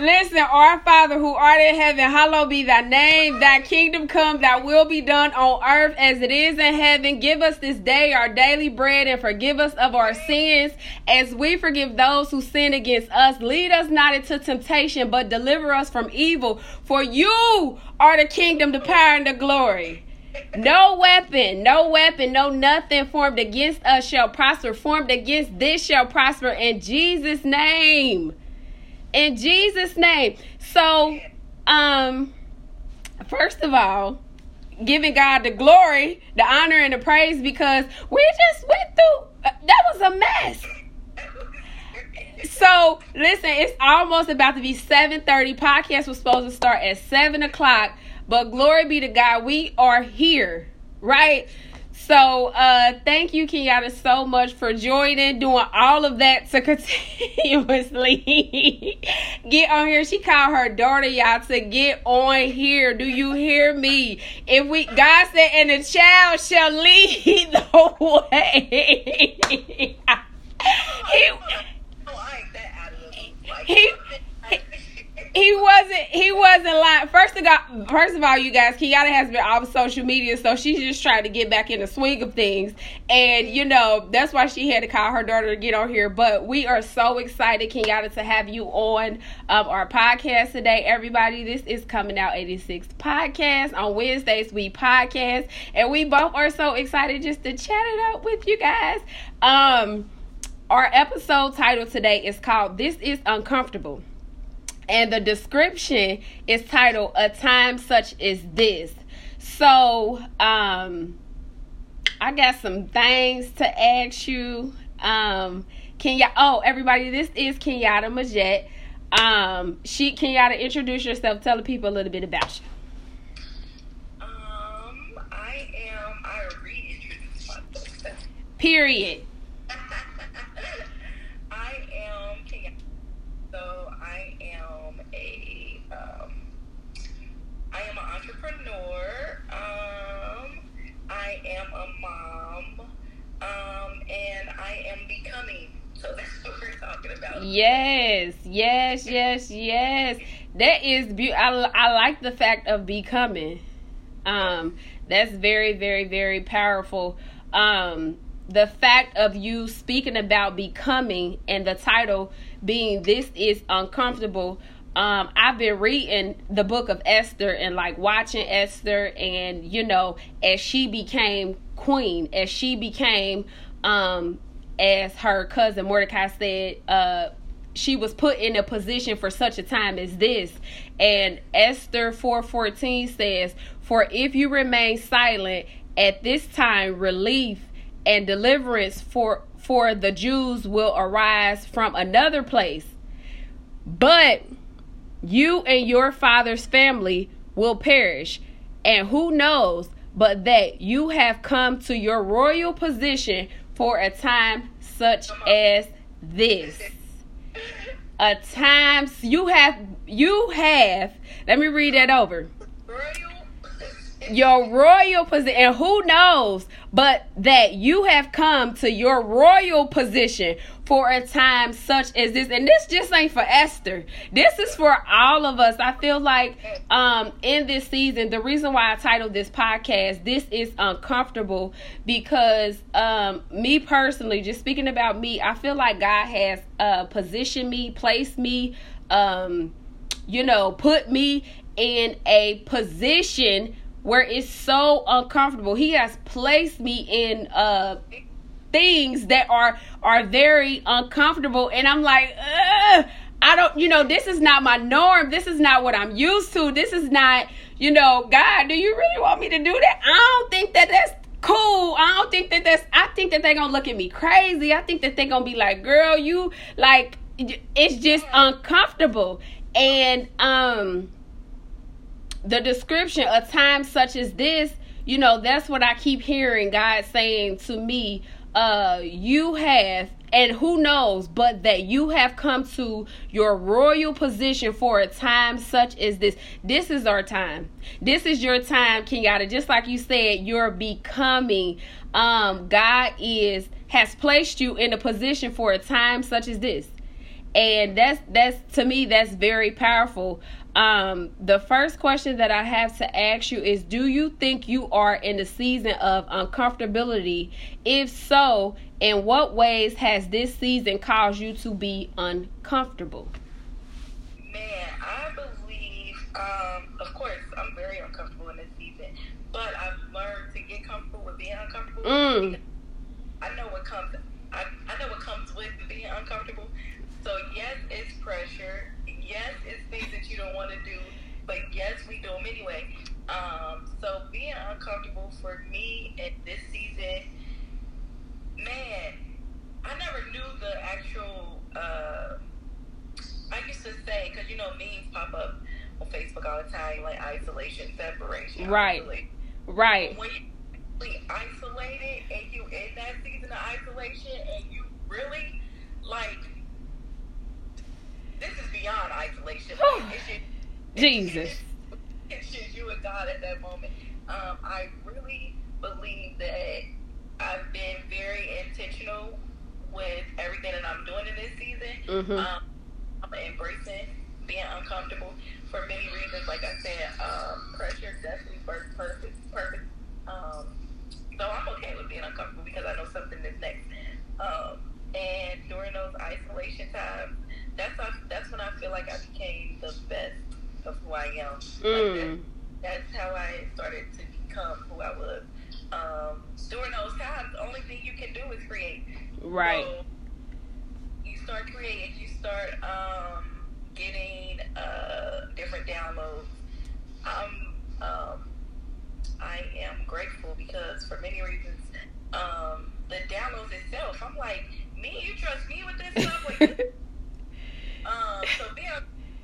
Listen, our Father who art in heaven, hallowed be thy name. Thy kingdom come, thy will be done on earth as it is in heaven. Give us this day our daily bread and forgive us of our sins as we forgive those who sin against us. Lead us not into temptation, but deliver us from evil. For you are the kingdom, the power, and the glory. No weapon, no weapon, no nothing formed against us shall prosper. Formed against this shall prosper in Jesus' name in Jesus' name. So, um, first of all, giving God the glory, the honor, and the praise because we just went through uh, that was a mess. So listen, it's almost about to be 7:30. Podcast was supposed to start at 7 o'clock, but glory be to God, we are here, right? So uh thank you, Kenyatta, so much for joining, doing all of that to continuously get on here. She called her daughter, y'all, to get on here. Do you hear me? If we God said, and the child shall lead the way. he, he, he wasn't he wasn't lying. First of all, first of all, you guys, Kenyatta has been off social media, so she's just trying to get back in the swing of things. And you know, that's why she had to call her daughter to get on here. But we are so excited, Kenyatta, to have you on um, our podcast today. Everybody, this is coming out 86 podcast. On Wednesdays, we podcast, and we both are so excited just to chat it up with you guys. Um our episode title today is called This is Uncomfortable and the description is titled a time such as this. So um i got some things to ask you. Um kenya oh everybody this is kenyatta majette. Um she kenyatta introduce yourself. Tell the people a little bit about you. Um i am i reintroduce myself. Period Yes, yes, yes, yes. That is beautiful. I, I like the fact of becoming. Um, that's very, very, very powerful. Um, the fact of you speaking about becoming and the title being "This is Uncomfortable." Um, I've been reading the book of Esther and like watching Esther, and you know, as she became queen, as she became um as her cousin Mordecai said, uh, she was put in a position for such a time as this. And Esther 4:14 says, "For if you remain silent at this time, relief and deliverance for for the Jews will arise from another place. But you and your father's family will perish. And who knows but that you have come to your royal position for a time such as this. A time you have you have let me read that over. Your royal position, and who knows but that you have come to your royal position for a time such as this. And this just ain't for esther. This is for all of us. I feel like um in this season the reason why i titled this podcast this is uncomfortable because um me personally just speaking about me i feel like god has uh positioned me placed me um you know put me in a position where it's so uncomfortable. He has placed me in uh things that are are very uncomfortable and I'm like, Ugh, I don't, you know, this is not my norm. This is not what I'm used to. This is not, you know, God, do you really want me to do that? I don't think that that's cool. I don't think that that's I think that they're going to look at me crazy. I think that they're going to be like, "Girl, you like it's just uncomfortable." And um the description a time such as this you know that's what i keep hearing god saying to me uh you have and who knows but that you have come to your royal position for a time such as this. This is our time. This is your time kenyatta just like you said you're becoming um god is has placed you in a position for a time such as this. And that's that's to me that's very powerful um the first question that i have to ask you is do you think you are in the season of uncomfortability if so in what ways has this season caused you to be uncomfortable Man, I believe, um, of course, I'm very uncomfortable in this season, but I've learned to get comfortable with being uncomfortable. Mm. Want to do, but yes, we do them anyway. Um, so being uncomfortable for me in this season, man, I never knew the actual. Uh, I used to say because you know memes pop up on Facebook all the time, like isolation, separation, Right. isolation. right When you isolated and you in that season of isolation and you really like this is beyond isolation. Like, it's just, jesus it's you and God at that moment. Um, I really believe that I've been very intentional with everything that I'm doing in this season. Mhm. Um, I'm embracing being uncomfortable for many reasons. Like I said, um, pressure definitely works perfect. Perfect. Um, so I'm okay with being uncomfortable because I know something is next. Um, and during those isolation times, that's how, that's when I feel like I became the best of who I am. Like that, mm. that's how I started to become who I was. Um, during those times, the only thing you can do is create. right So you start creating, you start um, getting uh, different downloads. I'm, um, I am grateful because for many reasons, um, the downloads itself, I'm like, me, you trust me with this stuff? Like, um, so being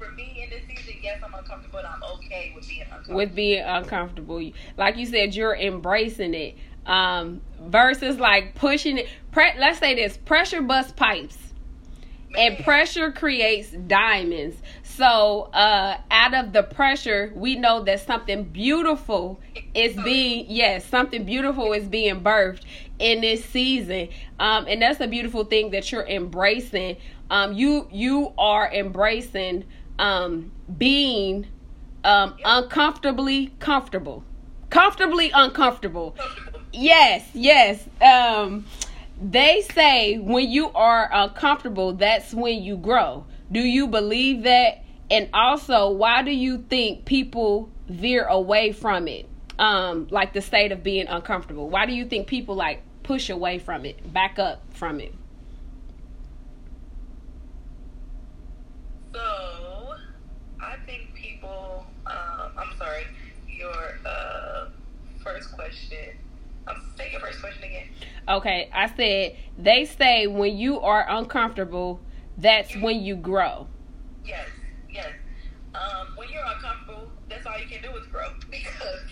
for me in this season, yes, I'm uncomfortable, but I'm okay with being uncomfortable. with being uncomfortable. Like you said, you're embracing it. Um, versus like pushing it. Pre- let's say this: pressure bust pipes, and pressure creates diamonds. So, uh, out of the pressure, we know that something beautiful is being yes, something beautiful is being birthed in this season, um, and that's a beautiful thing that you're embracing. Um, you you are embracing um, being um, uncomfortably comfortable, comfortably uncomfortable. Yes, yes. Um, they say when you are uncomfortable, that's when you grow. Do you believe that? And also, why do you think people veer away from it? Um, like the state of being uncomfortable. Why do you think people like push away from it, back up from it? So, I think people. Um, I'm sorry. Your uh, first question. Um, say your first question again. Okay, I said they say when you are uncomfortable, that's when you grow. Yes, yes. Um, when you're uncomfortable, that's all you can do is grow because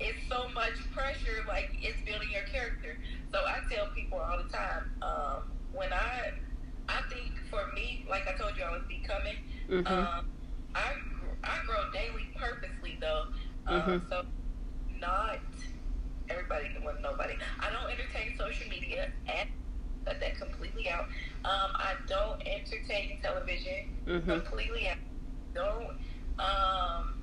it's so much pressure. Like it's building your character. So I tell people all the time. Um, when I, I think for me, like I told you, I was becoming. Mhm. Um, I I grow daily purposely though. Um, Mhm. So not everybody, well, nobody. I don't entertain social media and cut that completely out. Um, I don't entertain television Mhm. completely out. Don't. Um,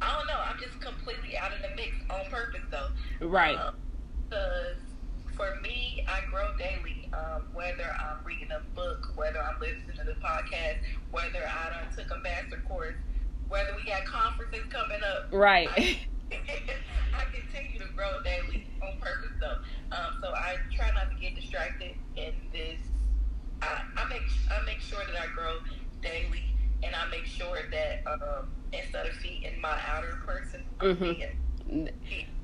I don't know. I'm just completely out of the mix on purpose though. Right. Because for me, I grow daily. Um, whether I'm reading a book, whether I'm listening to the podcast, whether I done took a master course, whether we got conferences coming up. Right. I, I continue to grow daily on purpose though. Um, so I try not to get distracted in this. I, I make I make sure that I grow daily, and I make sure that um, instead of feeding my outer person, I'm Mhm. feeding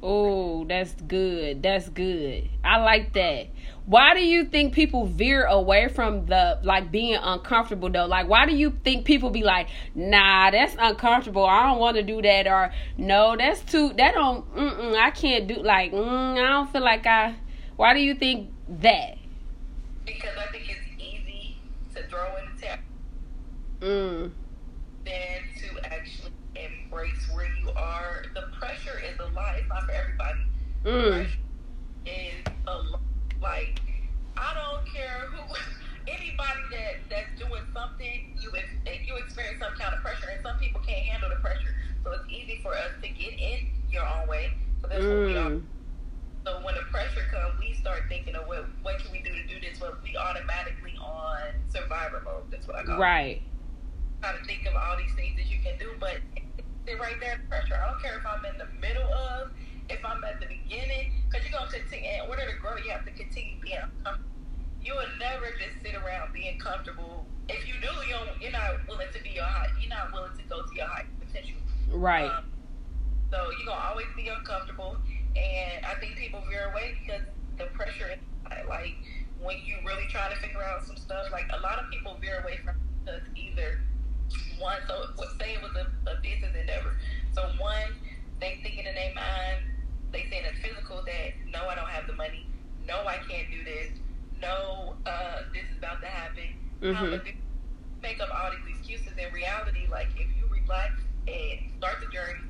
Oh, that's good. That's good. I like that. Why do you think people veer away from the like being uncomfortable though? Like why do you think people be like, "Nah, that's uncomfortable. I don't want to do that," or "No, that's too that don't mm-mm, I can't do like mm, I don't feel like I." Why do you think that? because I think it's easy to throw in the tap Mm. than to actually embrace where you are. The pressure is a lot. It's not for everybody. Mm. And um, like, I don't care who, anybody that that's doing something, you you experience some kind of pressure, and some people can't handle the pressure. So it's easy for us to get in your own way. So that's mm. what we are. Mm. So when the pressure comes, we start thinking of what what can we do to do this. Well, we automatically on survivor mode. That's what I call right. it. Right. Try to think of all these things that you can do, but right there, pressure. I don't care if I'm in the middle of if I'm at the beginning, because you're gonna continue. In order to grow, you have to continue being uncomfortable. You will never just sit around being comfortable. If you do, you don't, you're not willing to be your high. You're not willing to go to your high potential. Right. Um, so you're gonna always be uncomfortable, and I think people veer away because the pressure, is like when you really try to figure out some stuff, like a lot of people veer away from because either one, so what say it was a, a business endeavor. So one, they thinking in their mind, they saying it's physical that no, I don't have the money, no, I can't do this, no, uh, this is about to happen. How Mhm. would you make up all these excuses? In reality, like if you relax and start the journey,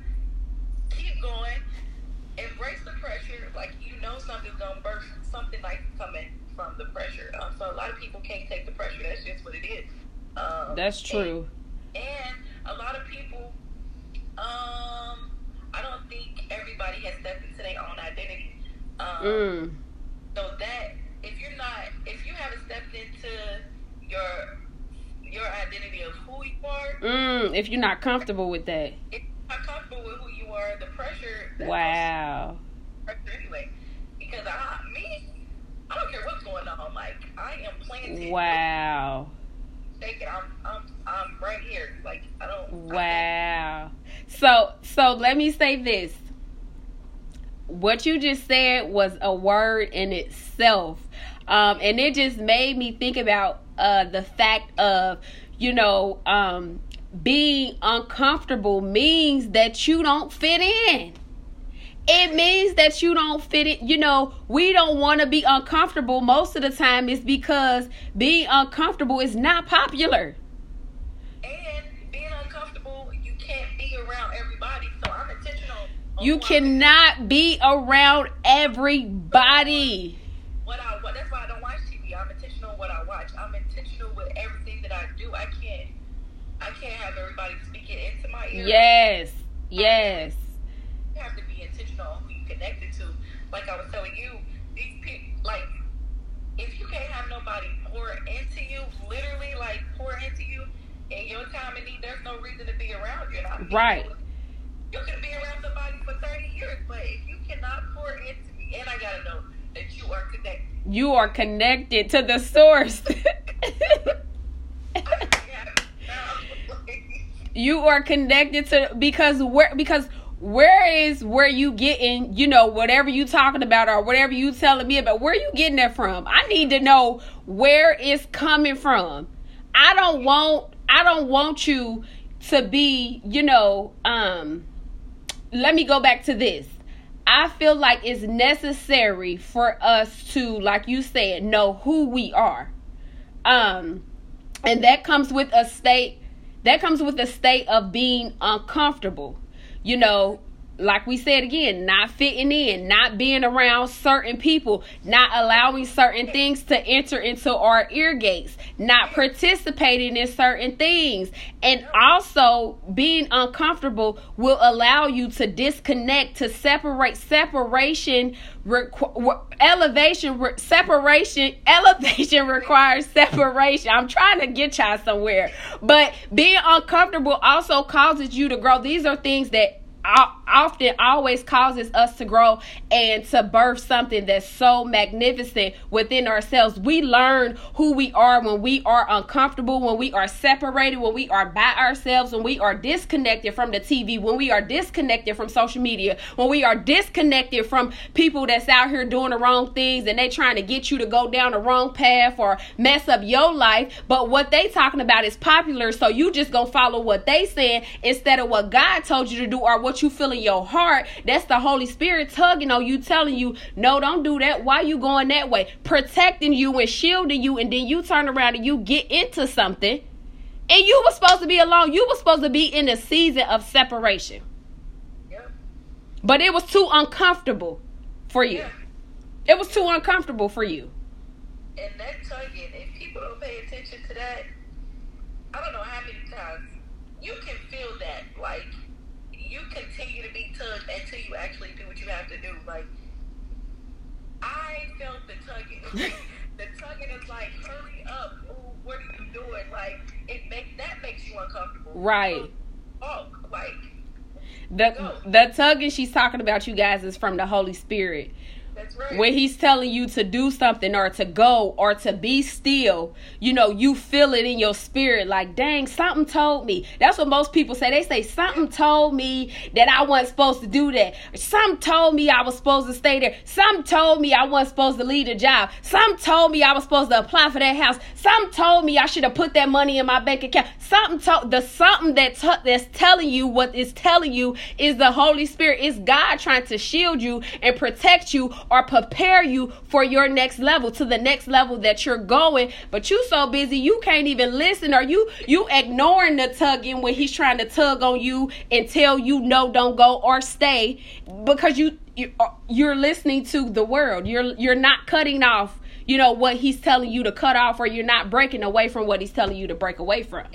keep going, embrace the pressure. Like you know something's gonna burst, something like coming from the pressure. Um, so a lot of people can't take the pressure. That's just what it is. Um, That's true. And a lot of people, um, I don't think everybody has stepped into their own identity. Um, Mm. so that if you're not, if you haven't stepped into your your identity of who you are, Mm. If you're not comfortable with that. if you're not comfortable with who you are, the pressure. Wow. pressure anyway. Because I, me, I don't care what's going on. Like I am planted. Wow. Take it. I'm, I'm, I'm right here. Like I don't. Wow. So so let me say this. What you just said was a word in itself. Um, and it just made me think about uh, the fact of, you know, um, being uncomfortable means that you don't fit in. It means that you don't fit it. You know, we don't want to be uncomfortable most of the time is because being uncomfortable is not popular. And being uncomfortable, you can't be around everybody. So I'm intentional. on You cannot be around everybody. what I what that's why I don't watch TV. I'm intentional what I watch. I'm intentional with everything that I do. I can't I can't have everybody speaking into my ear. Yes. Yes. You have to be intentional on who you connected to. Like I was telling you, these people like if you can't have nobody pour into you, literally like pour into you in your time of need, there's no reason to be around you. And Right. You can be around somebody for 30 years, but if you cannot pour into me, and I gotta know that you are connected. You are connected to the source. You are connected to because where because where is where you getting you know whatever you talking about or whatever you telling me about where you getting that from i need to know where it's coming from i don't want i don't want you to be you know um let me go back to this. I feel like it's necessary for us to like you said know who we are. Um and that comes with a state that comes with a state of being uncomfortable. You know like we said again not fitting in not being around certain people not allowing certain things to enter into our ear gates not participating in certain things. And also being uncomfortable will allow you to disconnect to separate separation requ- elevation re- separation elevation requires separation. I'm trying to get y'all somewhere. But being uncomfortable also causes you to grow. These are things that often always causes us to grow and to birth something that's so magnificent within ourselves. We learn who we are when we are uncomfortable, when we are separated, when we are by ourselves, when we are disconnected from the TV, when we are disconnected from social media, when we are disconnected from people that's out here doing the wrong things and they trying to get you to go down the wrong path or mess up your life. But what they talking about is popular, so you just gonna follow what they saying instead of what God told you to do or what you feel in your heart. That's the Holy Spirit tugging on you, telling you, no, don't do that. Why you going that way? Protecting you and shielding you, and then you turn around and you get into something. And you were supposed to be alone. You were supposed to be in a season of separation. Yep. But it was too uncomfortable for you. Yeah. It was too uncomfortable for you. And that tugging, if people don't pay attention to that, I don't know how many times you can feel that. Like you continue to be tugged until you actually do what you have to do. Like I felt the tugging. the tugging is like, hurry up. Ooh, what are you doing? Like uncomfortable. Right. Oh, like The Go. the tugging she's talking about you guys is from the Holy Spirit. When he's telling you to do something or to go or to be still, you know, you feel it in your spirit like, dang, something told me. That's what most people say. They say, something told me that I wasn't supposed to do that. Some told me I was supposed to stay there. Some told me I wasn't supposed to leave a job. Some told me I was supposed to apply for that house. Some told me I should have put that money in my bank account. Something told the something that t- that's telling you what is telling you is the Holy Spirit. Is God trying to shield you and protect you or prepare you for your next level to the next level that you're going. But you so busy you can't even listen or you you ignoring the tugging when he's trying to tug on you and tell you no, don't go or stay because you you- you're listening to the world. You're you're not cutting off, you know, what he's telling you to cut off or you're not breaking away from what he's telling you to break away from.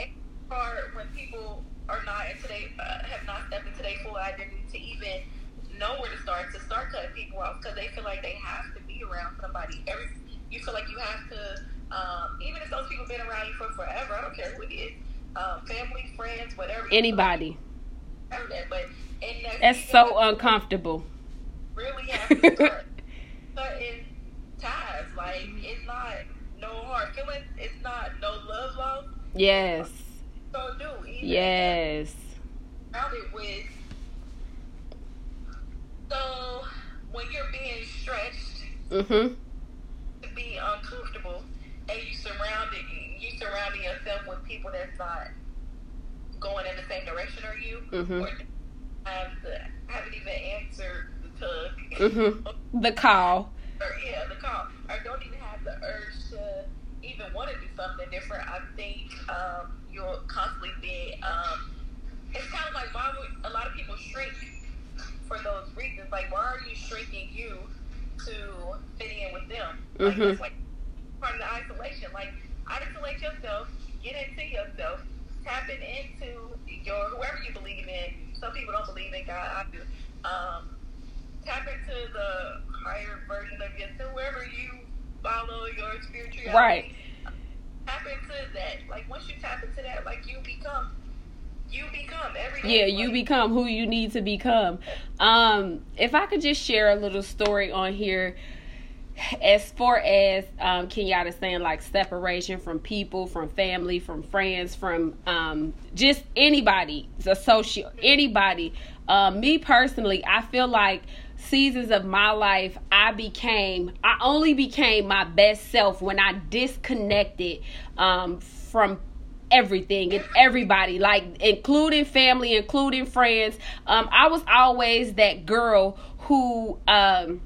hard when people are not into their uh, have not stepped into their full identity to even know where to start to start cutting off because they feel like they have to be around somebody. Every you feel like you have to, um, even if those people been around you for forever. I don't care who it is, um, family, friends, whatever. Anybody. Whatever that, but that That's so uncomfortable. Really have to start cutting ties. Like it's not no hard feelings. It's not no love lost. Yes. So do even Yes. surrounded with. So when you're being stretched Mhm. to be uncomfortable, and you surrounded you surrounding yourself with people that's not going in the same direction as you, Mhm. or have the, haven't even answered the tug, Mhm. The call. or yeah, the call, or don't even have the urge to even want to do something different. I think um, you'll constantly be. Um, it's kind of like why would a lot of people shrink for those reasons? Like, why are you shrinking you to fit in with them? Like, Mhm. that's like part of the isolation. Like, isolate yourself, get into yourself, tapping into your whoever you believe in. Some people don't believe in God. I do. Um, tap into the higher version of yourself, whoever you follow your spirituality. Right. Tap into that. Like once you tap into that, like you become, you become. Yeah, you become who you need to become. Um, if I could just share a little story on here, as far as um, Kenyatta saying, like separation from people, from family, from friends, from um, just anybody, associate, anybody. Uh, me personally, I feel like seasons of my life, I became, I only became my best self when I disconnected um, from everything and everybody like including family including friends um i was always that girl who um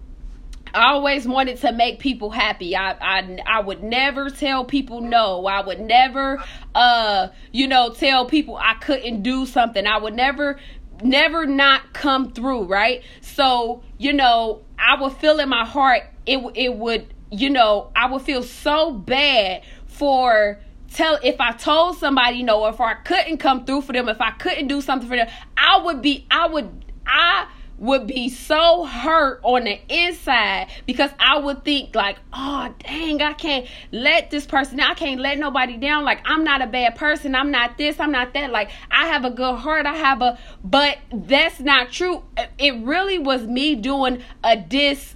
I always wanted to make people happy. I, I I would never tell people no. I would never uh you know tell people I couldn't do something. I would never never not come through, right? So, you know, I would feel in my heart it it would, you know, I would feel so bad for tell if I told somebody no, if I couldn't come through for them, if I couldn't do something for them, I would be I would I would be so hurt on the inside because I would think like, oh dang, I can't let this person I can't let nobody down. Like I'm not a bad person. I'm not this, I'm not that. Like I have a good heart. I have a but that's not true. It really was me doing a dis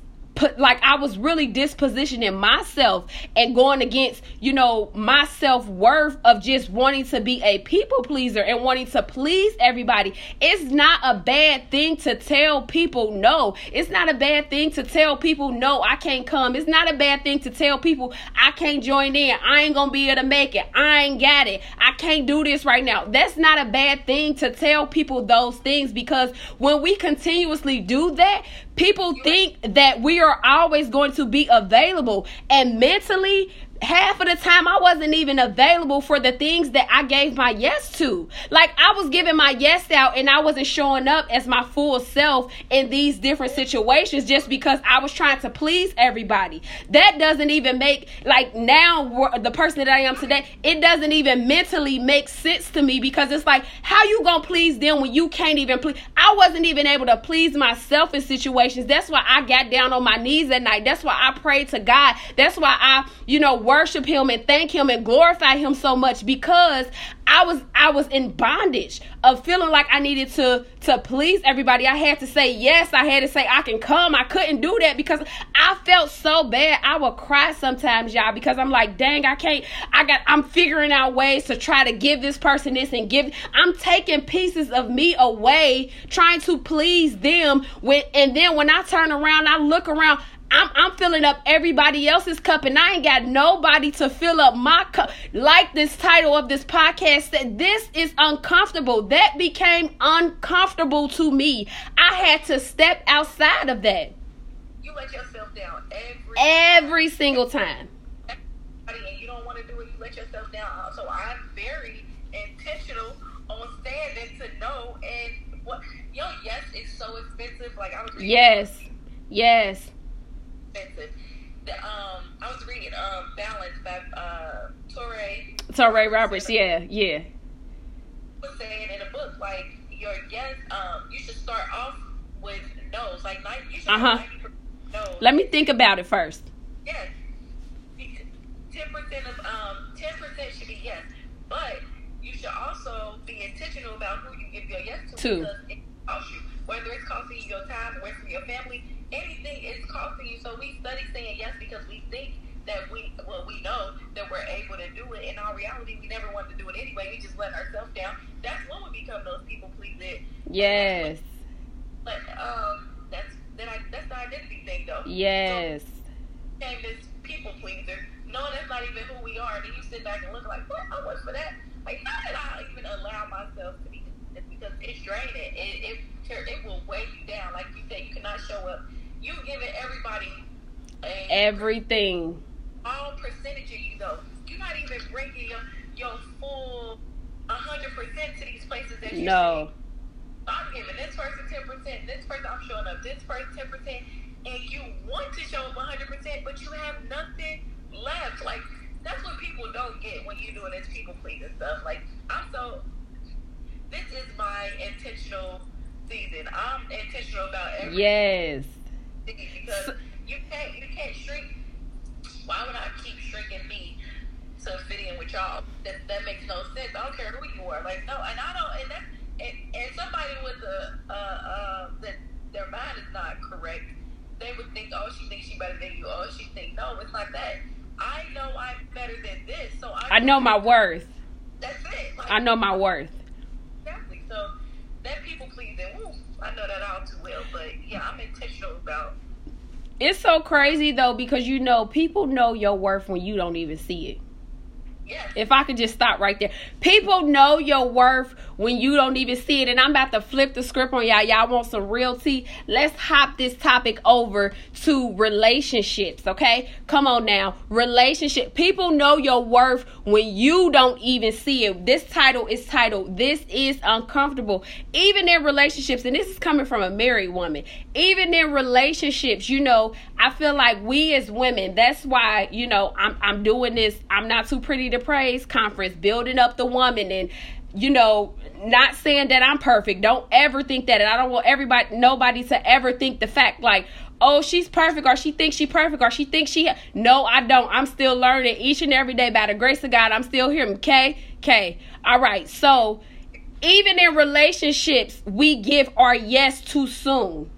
like I was really dispositioning myself and going against, you know, my self worth of just wanting to be a people pleaser and wanting to please everybody. It's not a bad thing to tell people no. It's not a bad thing to tell people no, I can't come. It's not a bad thing to tell people I can't join in. I ain't gonna be able to make it. I ain't got it. I can't do this right now. That's not a bad thing to tell people those things because when we continuously do that, people think that we are always going to be available and mentally half of the time I wasn't even available for the things that I gave my yes to. Like I was giving my yes out and I wasn't showing up as my full self in these different situations just because I was trying to please everybody. That doesn't even make like now the person that I am today, it doesn't even mentally make sense to me because it's like how you going to please them when you can't even please I wasn't even able to please myself in situations. That's why I got down on my knees at night. That's why I prayed to God. That's why I, you know, worship him and thank him and glorify him so much because I was I was in bondage of feeling like I needed to to please everybody. I had to say yes. I had to say I can come. I couldn't do that because I felt so bad. I would cry sometimes, y'all, because I'm like, dang, I can't. I got. I'm figuring out ways to try to give this person this and give. I'm taking pieces of me away, trying to please them. When and then when I turn around, I look around. I'm, I'm filling up everybody else's cup and I ain't got nobody to fill up my cup. Like this title of this podcast said, this is uncomfortable. That became uncomfortable to me. I had to step outside of that. You let yourself down every every single time. And you don't want to do it. You let yourself down. So I'm very intentional on standing to know and what. Yo, yes, it's so expensive. Like I was. Yes. Yes expensive. The, um, I was reading um, Balance by uh, Touré. Touré Roberts, yeah, yeah. Was saying in a book like your yes, um, you should start off with no's. Like nine, you should uh huh. No's. Let me think about it first. Yes, ten percent of um, ten percent should be yes, but you should also be intentional about who you give your yes to. Two. Because it costs you, whether it's costing you your time, away from your family anything is costing you. So we study saying yes because we think that we, well, we know that we're able to do it. In our reality, we never wanted to do it anyway. We just let ourselves down. That's when we become those people pleasing. Yes. But um, that's that I, that's the identity thing though. Yes. So, this people pleaser, knowing that's not even who we are, and then you sit back and look like, what? I was for that. Like, how did I even allow myself to be? Because it's draining. It, it it will weigh you down. Like you said, you cannot show up you giving everybody a, everything. All percentage of you though. You're not even bringing your your full hundred percent to these places that you No. I'm giving this person ten percent, this person I'm showing up, this person ten percent, and you want to show up hundred percent, but you have nothing left. Like that's what people don't get when you're doing this people pleasing stuff. Like I'm so this is my intentional season. I'm intentional about everything. Yes because you can't you can't shrink. Why would I keep shrinking me to fit in with y'all? That that makes no sense. I don't care who you are. Like no, and I don't. And that and, and somebody with a uh uh that their mind is not correct. They would think, oh, she thinks she better than you. Oh, she think no, it's not that. I know I'm better than this, so I, I know my worth. That's it. Like, I know my worth. Exactly. So that people pleasing, woo, I know that all too well, but yeah, I'm intentional about. It's so crazy though because you know people know your worth when you don't even see it. If I could just stop right there. People know your worth when you don't even see it. And I'm about to flip the script on y'all. Y'all want some real tea? Let's hop this topic over to relationships, okay? Come on now. Relationship. People know your worth when you don't even see it. This title is titled This is Uncomfortable. Even in relationships, and this is coming from a married woman, even in relationships, you know, I feel like we as women, that's why, you know, I'm I'm doing this. I'm not too pretty to praise conference, building up the woman and you know, not saying that I'm perfect. Don't ever think that. And I don't want everybody, nobody to ever think the fact like, oh, she's perfect or she thinks she perfect or she thinks she. No, I don't. I'm still learning each and every day by the grace of God. I'm still here. Okay? Okay. All right. So even in relationships, we give our yes too soon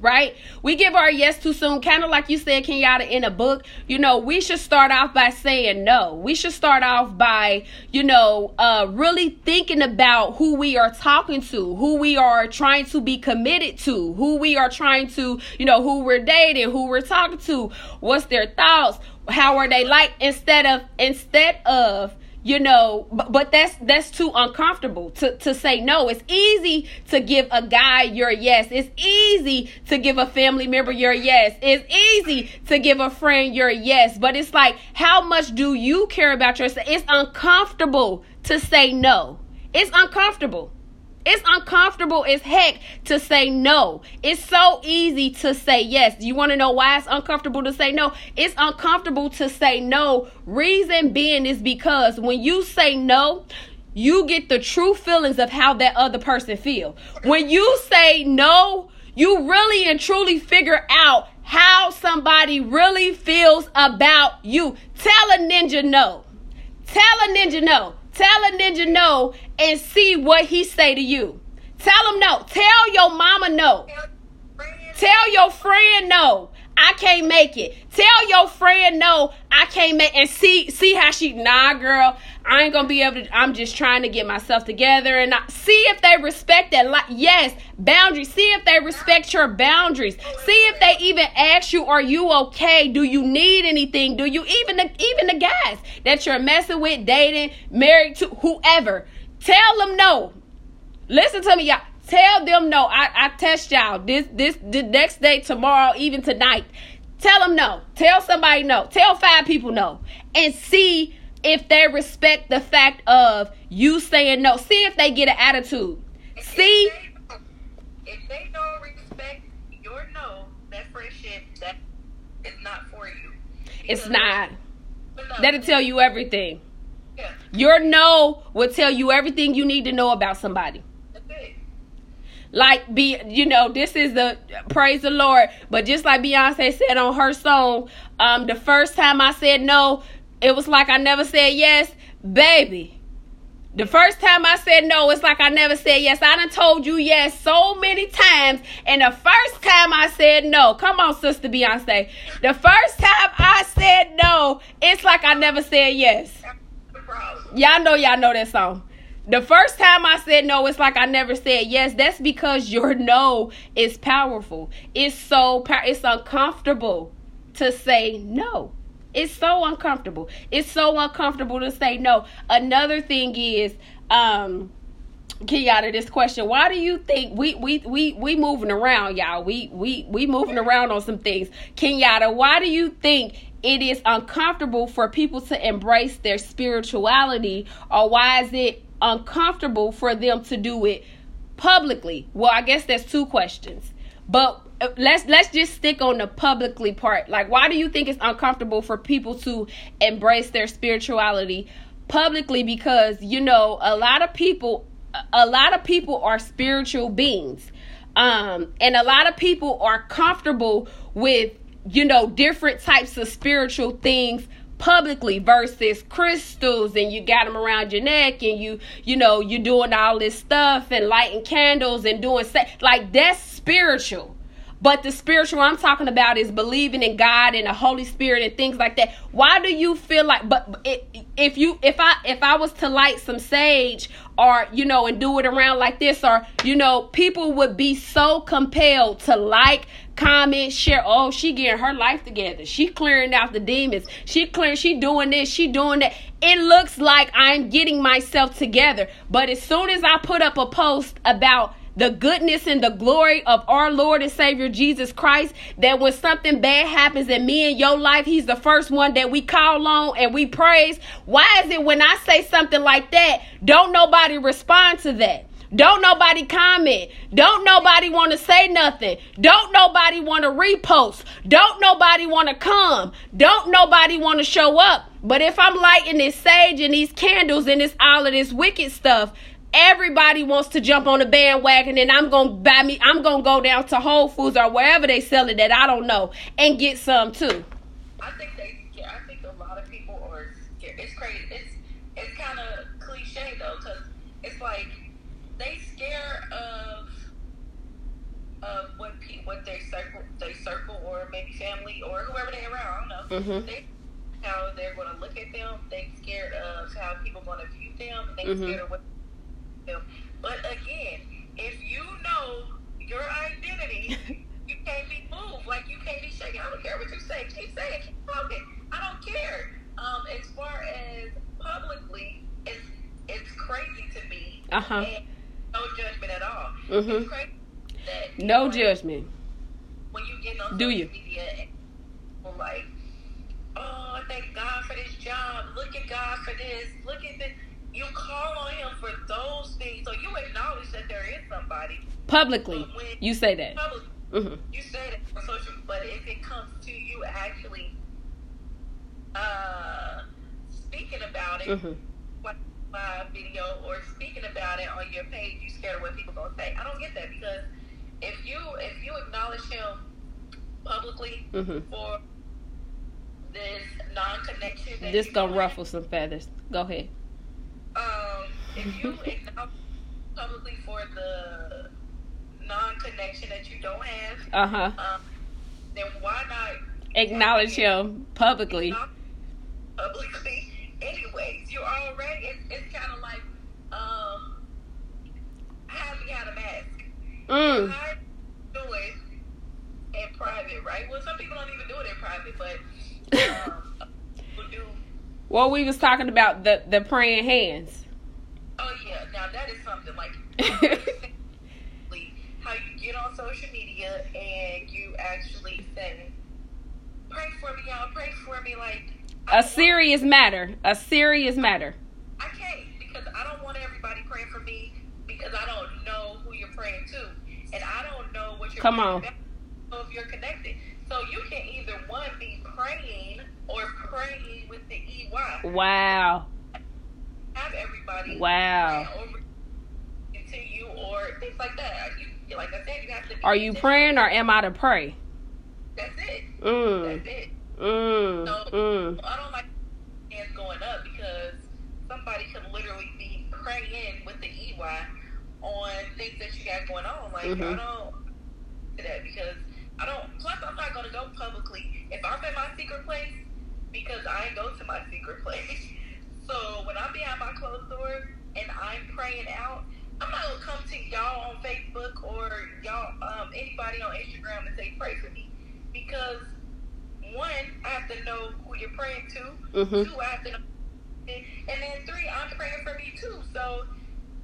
right? We give our yes too soon, kind of like you said, Kenyatta, in a book. You know, we should start off by saying no. We should start off by, you know, uh, really thinking about who we are talking to, who we are trying to be committed to, who we are trying to, you know, who we're dating, who we're talking to, what's their thoughts, how are they like, instead of, instead of, you know but, but that's that's too uncomfortable to, to say no. It's easy to give a guy your yes. It's easy to give a family member your yes. It's easy to give a friend your yes. But it's like how much do you care about yourself? It's uncomfortable to say no. It's uncomfortable it's uncomfortable as heck to say no. It's so easy to say yes. Do you want to know why it's uncomfortable to say no? It's uncomfortable to say no. Reason being is because when you say no, you get the true feelings of how that other person feel. When you say no, you really and truly figure out how somebody really feels about you. Tell a ninja no. Tell a ninja no. Tell a ninja no and see what he say to you. Tell him no. Tell your mama no. Tell your friend no. I can't make it. Tell your friend no, I can't make and see see how she nah girl. I ain't gonna be able to I'm just trying to get myself together and I, see if they respect that like yes, boundaries. See if they respect your boundaries. See if they even ask you, are you okay? Do you need anything? Do you even the even the guys that you're messing with, dating, married to whoever, tell them no. Listen to me, y'all. Tell them no. I, I test y'all this this the next day, tomorrow, even tonight. Tell them no. Tell somebody no. Tell five people no. And see if they respect the fact of you saying no. See if they get an attitude. If see they, if they don't respect your no, that friendship that is not for you. it's not. That'll tell you everything. Yeah, Your no will tell you everything you need to know about somebody. Like be you know this is the praise the lord but just like beyonce said on her song um the first time i said no it was like i never said yes baby the first time I said no, it's like I never said yes. I done told you yes so many times. And the first time I said no, come on, Sister Beyonce. The first time I said no, it's like I never said yes. Y'all know y'all know that song. The first time I said no, it's like I never said yes. That's because your no is powerful. It's so it's uncomfortable to say no. It's so uncomfortable. It's so uncomfortable to say no. Another thing is, um, Kenyatta, this question: Why do you think we we we we moving around, y'all? We we we moving around on some things. Kenyatta, why do you think it is uncomfortable for people to embrace their spirituality, or why is it uncomfortable for them to do it publicly? Well, I guess that's two questions, but uh, let's let's just stick on the publicly part. Like, why do you think it's uncomfortable for people to embrace their spirituality publicly? Because you know, a lot of people, a lot of people are spiritual beings, um, and a lot of people are comfortable with you know different types of spiritual things publicly versus crystals and you got them around your neck and you you know you're doing all this stuff and lighting candles and doing se- like that's spiritual but the spiritual I'm talking about is believing in God and the Holy Spirit and things like that. Why do you feel like but if you if I if I was to light some sage or you know and do it around like this or you know people would be so compelled to like comment share oh she getting her life together. She clearing out the demons. She clearing she doing this she doing that. It looks like i'm getting myself together. But as soon as i put up a post about the goodness and the glory of our Lord and Savior Jesus Christ. That when something bad happens in me and your life, He's the first one that we call on and we praise. Why is it when I say something like that, don't nobody respond to that? Don't nobody comment. Don't nobody want to say nothing. Don't nobody want to repost. Don't nobody want to come. Don't nobody want to show up. But if I'm lighting this sage and these candles and this all of this wicked stuff, everybody wants to jump on the bandwagon and I'm gonna buy me I'm gonna go down to Whole Foods or wherever they sell it that I don't know and get some too. I think they. Yeah, I think a lot of people are scared. It's crazy. It's it's kind of cliche though, because it's like they scare of of what pe- what they circle they circle or maybe family or whoever they around. I don't know. Mhm. They how they're going to look at them. They scared of how people going to view them. They Mhm. scared of what them. But again, if you know your identity, you can't be moved. Like you can't be shaken. I don't care what you say. Keep saying. Keep talking. I don't care. Um, as far as publicly, it's it's crazy to me. Uh-huh. No judgment at all. Mhm. It's that No judgment. When you get on Do social you? media, and people like, oh, thank God for this job. Look at God for this. Look at this. You call on Him for those things, so you acknowledge that there is somebody. Publicly. You say that. public, Mhm. you say that for social, but if it comes to you actually uh, speaking about it, Mhm. like my video or speaking about it on your page, you scared of what people gonna say. I don't get that because if you if you acknowledge him publicly hmm for this non-connection. This gonna ruffle some feathers. Go ahead. If you acknowledge publicly for the non-connection that you don't have, Uh huh. um, then why not Acknowledge him publicly. publicly? Anyways, you're already. It's, it's kind of like um, have me out a mask. Mm. Do it in private, right? Well, some people don't even do it in private, but um, do. Well, we was talking about the the praying hands. Oh yeah, now that is something like how you get on social media and you actually say, "Pray for me, y'all. Pray for me." Like A serious matter. A serious matter. I can't because I don't want everybody praying for me because I don't know who you're praying to, and I don't know what you're. Come on. about, if you're connected, so you can either one be praying or praying with the EY. Wow. Have everybody Wow. over to you or things like that. You, like I said, you have to. Are you praying or am I to pray? That's it. Mm. That's it. Mm. So Mm. I don't like hands going up because somebody could literally be praying with the EY on things that you got going on. Like Mhm. I don't do that because I don't. Plus, I'm not gonna go publicly if I'm in my secret place because I go to my secret place. So when I'm behind my closed doors and I'm praying out, I'm not gonna come to y'all on Facebook or y'all um, anybody on Instagram and say pray for me because one, I have to know who you're praying to. Mhm. Two, I have to know, and then three, I'm praying for me too. So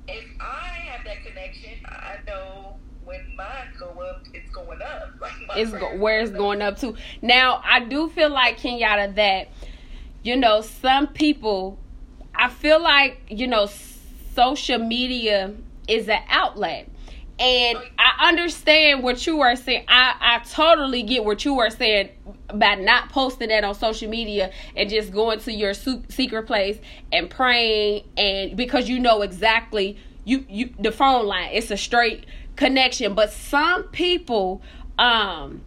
if I have that connection, I know when mine go up, it's going up. Like my It's go- where it's going up to. Now, I do feel like Kenyatta that you know some people. I feel like you know social media is an outlet. And I understand what you are saying. I, I totally get what you are saying by not posting that on social media and just going to your secret place and praying and because you know exactly you you the phone line it's a straight connection but some people um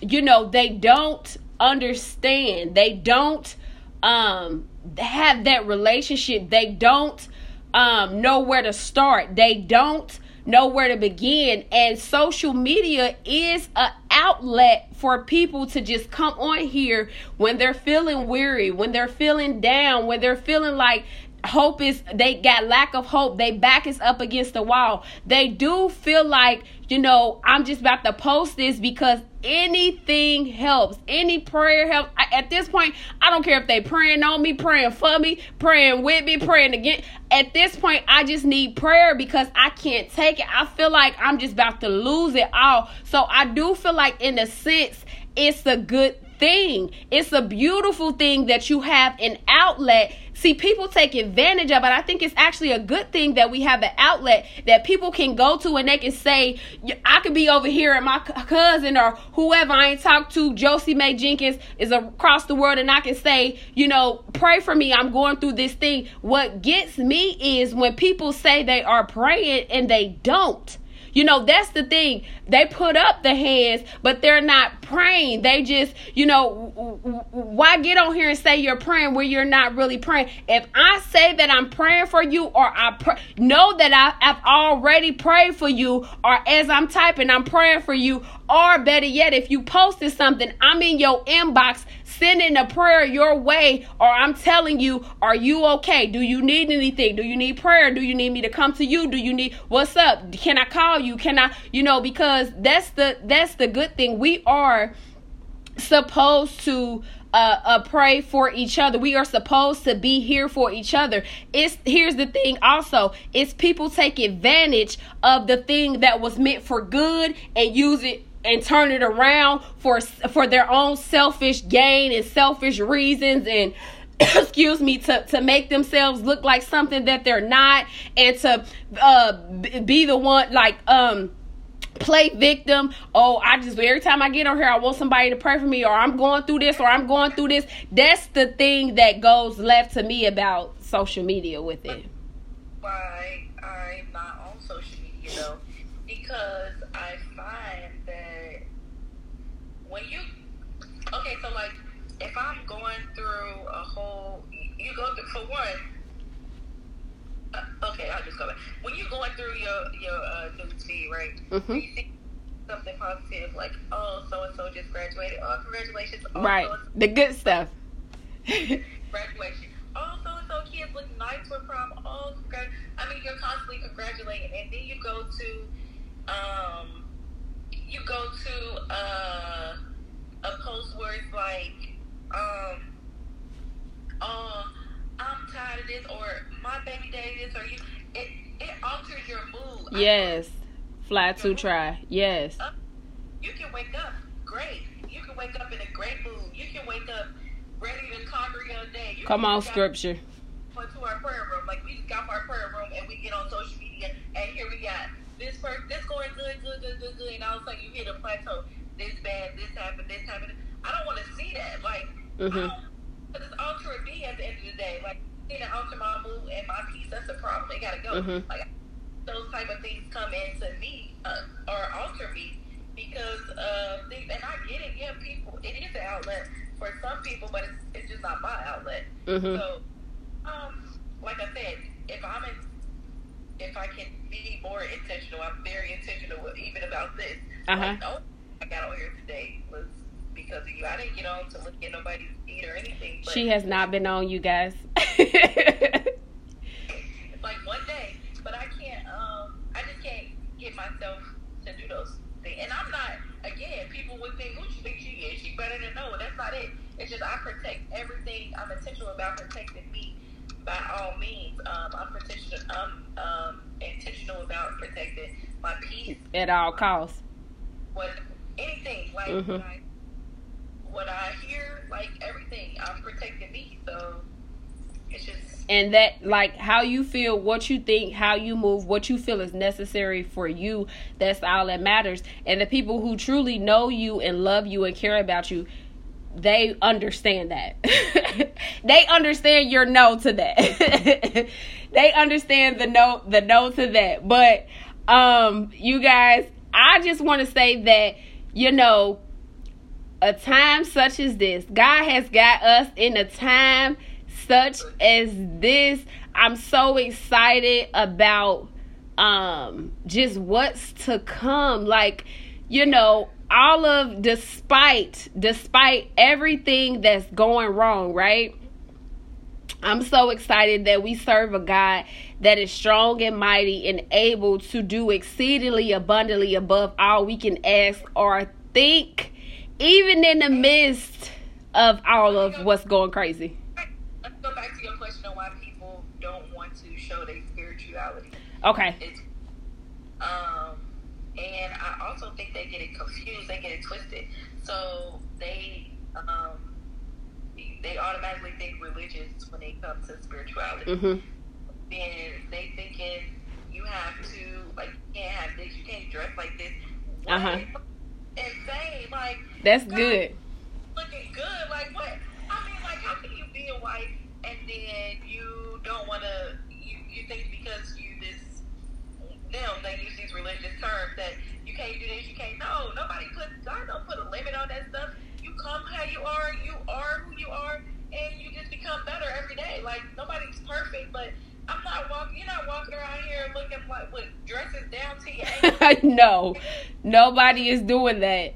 you know they don't understand they don't um have that relationship they don't um know where to start. They don't know where to begin. And social media is a outlet for people to just come on here when they're feeling weary when they're feeling down when they're feeling like hope is they got lack of hope. They back is up against the wall. They do feel like you know i'm just about to post this because anything helps any prayer helps I, at this point i don't care if they praying on me praying for me praying with me praying again at this point i just need prayer because i can't take it i feel like i'm just about to lose it all so i do feel like in a sense it's a good thing. It's a beautiful thing that you have an outlet. See, people take advantage of it. I think it's actually a good thing that we have an outlet that people can go to and they can say, I could be over here and my cousin or whoever I ain't talked to, Josie Mae Jenkins, is across the world and I can say, you know, pray for me. I'm going through this thing. What gets me is when people say they are praying and they don't. You know, that's the thing. They put up the hands, but they're not praying. They just, you know, why get on here and say you're praying where you're not really praying? If I say that I'm praying for you, or I pr- know that I, have already prayed for you, or as I'm typing, I'm praying for you, or better yet, if you posted something, I'm in your inbox sending a prayer your way, or I'm telling you, are you okay? Do you need anything? Do you need prayer? Do you need me to come to you? Do you need what's up? Can I call you? Can I, you know, because that's the that's the good thing. We are supposed to uh, uh, pray for each other. We are supposed to be here for each other. It's here's the thing. Also, it's people take advantage of the thing that was meant for good and use it and turn it around for for their own selfish gain and selfish reasons and excuse me to to make themselves look like something that they're not and to uh be the one like um play victim. Oh, I just every time I get on here, I want somebody to pray for me, or I'm going through this, or I'm going through this. That's the thing that goes left to me about social media with it I'm not on social media though, because I find that when you okay, so like if I'm going through a whole, you go through for one. Uh, okay, I'll just go back. When you're going through your your uh, news feed, right? Mm-hmm. You see something positive like, oh, so and so just graduated. Oh, congratulations! Oh, Right. so-and-so The good stuff. graduation. Oh, so and so kids look nice for prom. Oh, congrat- I mean, you're constantly congratulating, and then you go to, um, you go to uh, a post where it's like, um, oh, I'm tired of this, or my baby daddy this, or you. It it alters your mood. Yes. Fly to try. Yes. you can wake up great. You can wake up in a great mood. You can wake up ready to conquer your day. You Come on, scripture. went to our prayer room. Like we just got our prayer room and we get on social media and here we got this person this going good, good, good, good, good, and all of a sudden you hit a plateau. This bad, this happened, this happened. I don't want to see that. Like Mhm. I don't, cause it's altering me at the end of the day. Like you know, alter my mood and my peace. That's a problem. They gotta go. Mhm. Like those type of things come into me uh, or alter me because uh, things. And I get it. Yeah, people. It is an outlet for some people, but it's, it's just not my outlet. Mhm. So, um, like I said, if I'm in, if I can be more intentional, I'm very intentional with, even about this. Uh-huh. Like, I got on here today was because of you. I didn't get on to look at nobody's feed or anything. But She has not been on you guys. It's like one day, but I can't. Um, I just can't get myself to do those things. And I'm not. Again, people would think, "Who she think she is? She better than no." That's not it. It's just I protect everything. I'm intentional about protecting me by all means. Um, I'm intentional. I'm um, intentional about protecting my peace. At all costs. What anything like Mhm. What I hear, like everything, I'm protecting me. So it's just and that like how you feel what you think how you move what you feel is necessary for you. That's all that matters. And the people who truly know you and love you and care about you they understand that. They understand your no to that. They understand the no the no to that. But um you guys i just want to say that you know a time such as this. God has got us in a time such as this. I'm so excited about um just what's to come. Like you know all of despite despite everything that's going wrong right? I'm so excited that we serve a god that is strong and mighty and able to do exceedingly abundantly above all we can ask or think even in the midst of all of what's going crazy let's go back to your question on why people don't want to show their spirituality. okay It's um, and I also think they get it confused. They get it twisted. So they um, they automatically think religious when they come to spirituality. mhm Then they thinking you have to like you can't have this, you can't dress like this. What? Uh-huh. Insane. Like that's God, good looking good. Like what? I mean, like how can you be a wife and then you don't want to? You you think because you this them they use these religious terms that you can't do this, you can't. No, nobody put God don't put a limit on that stuff. You come how you are. You are who you are, and you just become better every day. Like nobody's perfect, but. I'm not walking. You're not walking around here looking like with dresses down to your ankles. no nobody is doing that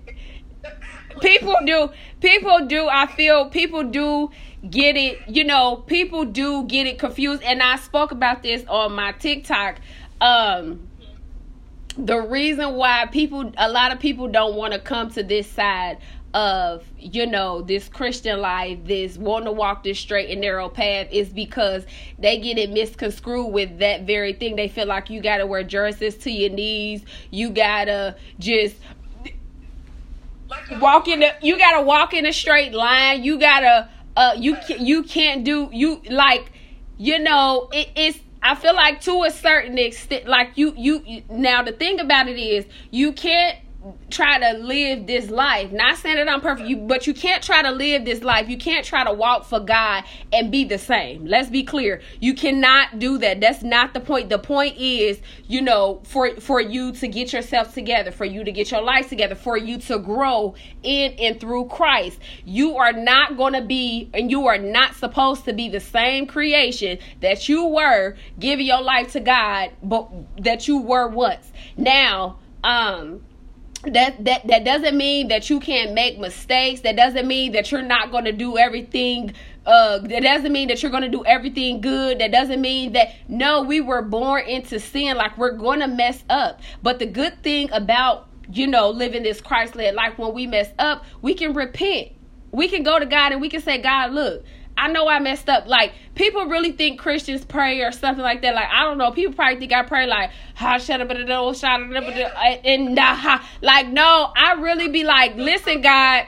people do people do i feel people do get it you know people do get it confused and i spoke about this on my tiktok um the reason why people a lot of people don't want to come to this side of you know this christian life this wanting to walk this straight and narrow path is because they get it misconstrued with that very thing. They feel like you gotta wear jerseys to your knees. You gotta just walk in the you gotta walk in a straight line. You gotta uh you you can't do you like you know it, it's i feel like to a certain extent like you, you you now the thing about it is you can't try to live this life. Not saying that I'm perfect, you, but you can't try to live this life. You can't try to walk for God and be the same. Let's be clear. You cannot do that. That's not the point. The point is, you know, for for you to get yourself together, for you to get your life together, for you to grow in and through Christ. You are not going to be and you are not supposed to be the same creation that you were giving your life to God, but that you were once. Now, um that that that doesn't mean that you can't make mistakes. That doesn't mean that you're not going to do everything uh that doesn't mean that you're going to do everything good. That doesn't mean that no we were born into sin. Like we're going to mess up. But the good thing about you know living this christ-led life when we mess up we can repent. We can go to god and we can say god look I know I messed up. Like people really think Christians pray or something like that. Like I don't know. People probably think I pray like ha shut up oh, eh, and. Like no, I really be like, listen, God,